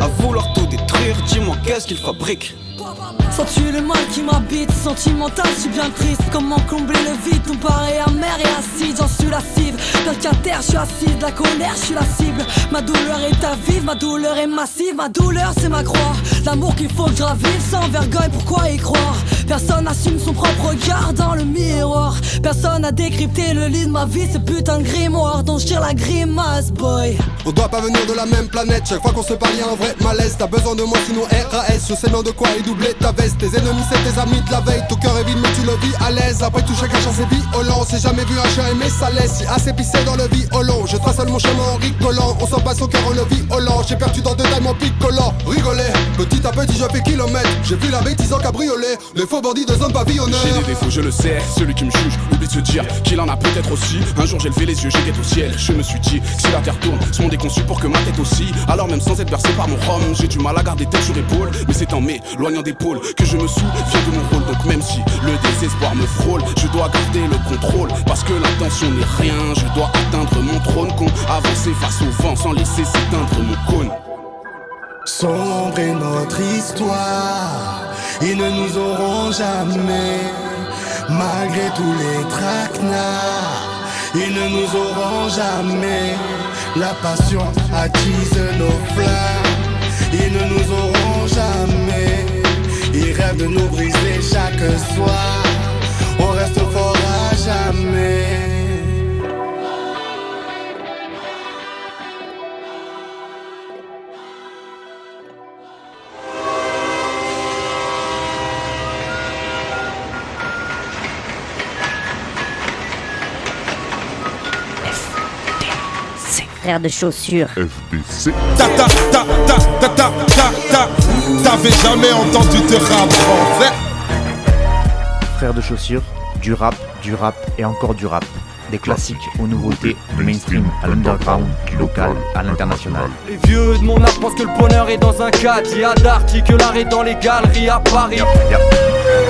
S29: À vouloir tout détruire, dis-moi qu'est-ce qu'il fabrique.
S15: Sens-tu le mal qui m'habite Sentimental, je suis bien triste Comment combler le vide pareil amer et acide J'en suis la cible Quelqu'un terre, je suis assise De la colère, je suis la cible Ma douleur est à vivre Ma douleur est massive Ma douleur c'est ma croix L'amour qu'il faut que je ravive Sans vergogne, pourquoi y croire? Personne n'assume son propre regard dans le miroir. Personne n'a décrypté le lit de ma vie Ce putain de grimoire dont je tire la grimace boy.
S6: On doit pas venir de la même planète. Chaque fois qu'on se parle y'a un vrai malaise. T'as besoin de moi sinon RAS Je sais non de quoi et doubler ta veste. Tes ennemis c'est tes amis de la veille. Ton cœur est vide mais tu le vis à l'aise. Après tout chacun chance c'est violent On s'est jamais vu un chien aimer sa laisse. Si assez pissé dans le violon. Je trace mon chemin en rigolant. On s'en passe au cœur en le violent J'ai perdu dans deux tailles mon picolant Rigoler Petit à petit je fais kilomètres. J'ai vu la bêtise en cabriolet. Les faux bandits de zone pavillonnaire
S30: J'ai des défauts, je le sais. Celui qui me juge oublie de se dire qu'il en a peut-être aussi. Un jour j'ai levé les yeux, j'étais au ciel. Je me suis dit, si la terre tourne, ce monde est conçu pour que ma tête aussi. Alors même sans être bercé par mon rhum, j'ai du mal à garder tête sur épaule. Mais c'est en m'éloignant d'épaule que je me souviens de mon rôle. Donc même si le désespoir me frôle, je dois garder le contrôle. Parce que l'intention n'est rien, je dois atteindre mon trône. Con, avancer face au vent sans laisser s'éteindre mon cône.
S34: Sombre est notre histoire, ils ne nous auront jamais, malgré tous les traquenards, ils ne nous auront jamais. La passion attise nos flammes, ils ne nous auront jamais. Ils rêvent de nous briser chaque soir, on reste fort à jamais.
S1: Frère de chaussures.
S3: FBC. Ta ta ta ta ta ta ta ta. T'avais jamais entendu de rap français
S14: Frères de chaussures, du rap, du rap et encore du rap. Des classiques aux nouveautés, du mainstream à l'underground, du local à l'international.
S15: Les vieux de mon âge pensent que le bonheur est dans un cadre Il y a d'arty que l'art est dans les galeries à Paris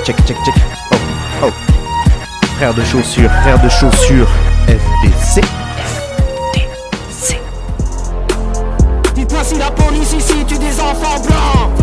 S14: Check, check, check. Oh, oh. Frères de chaussures, frères de chaussures, FBC.
S1: Si ici tue des enfants blancs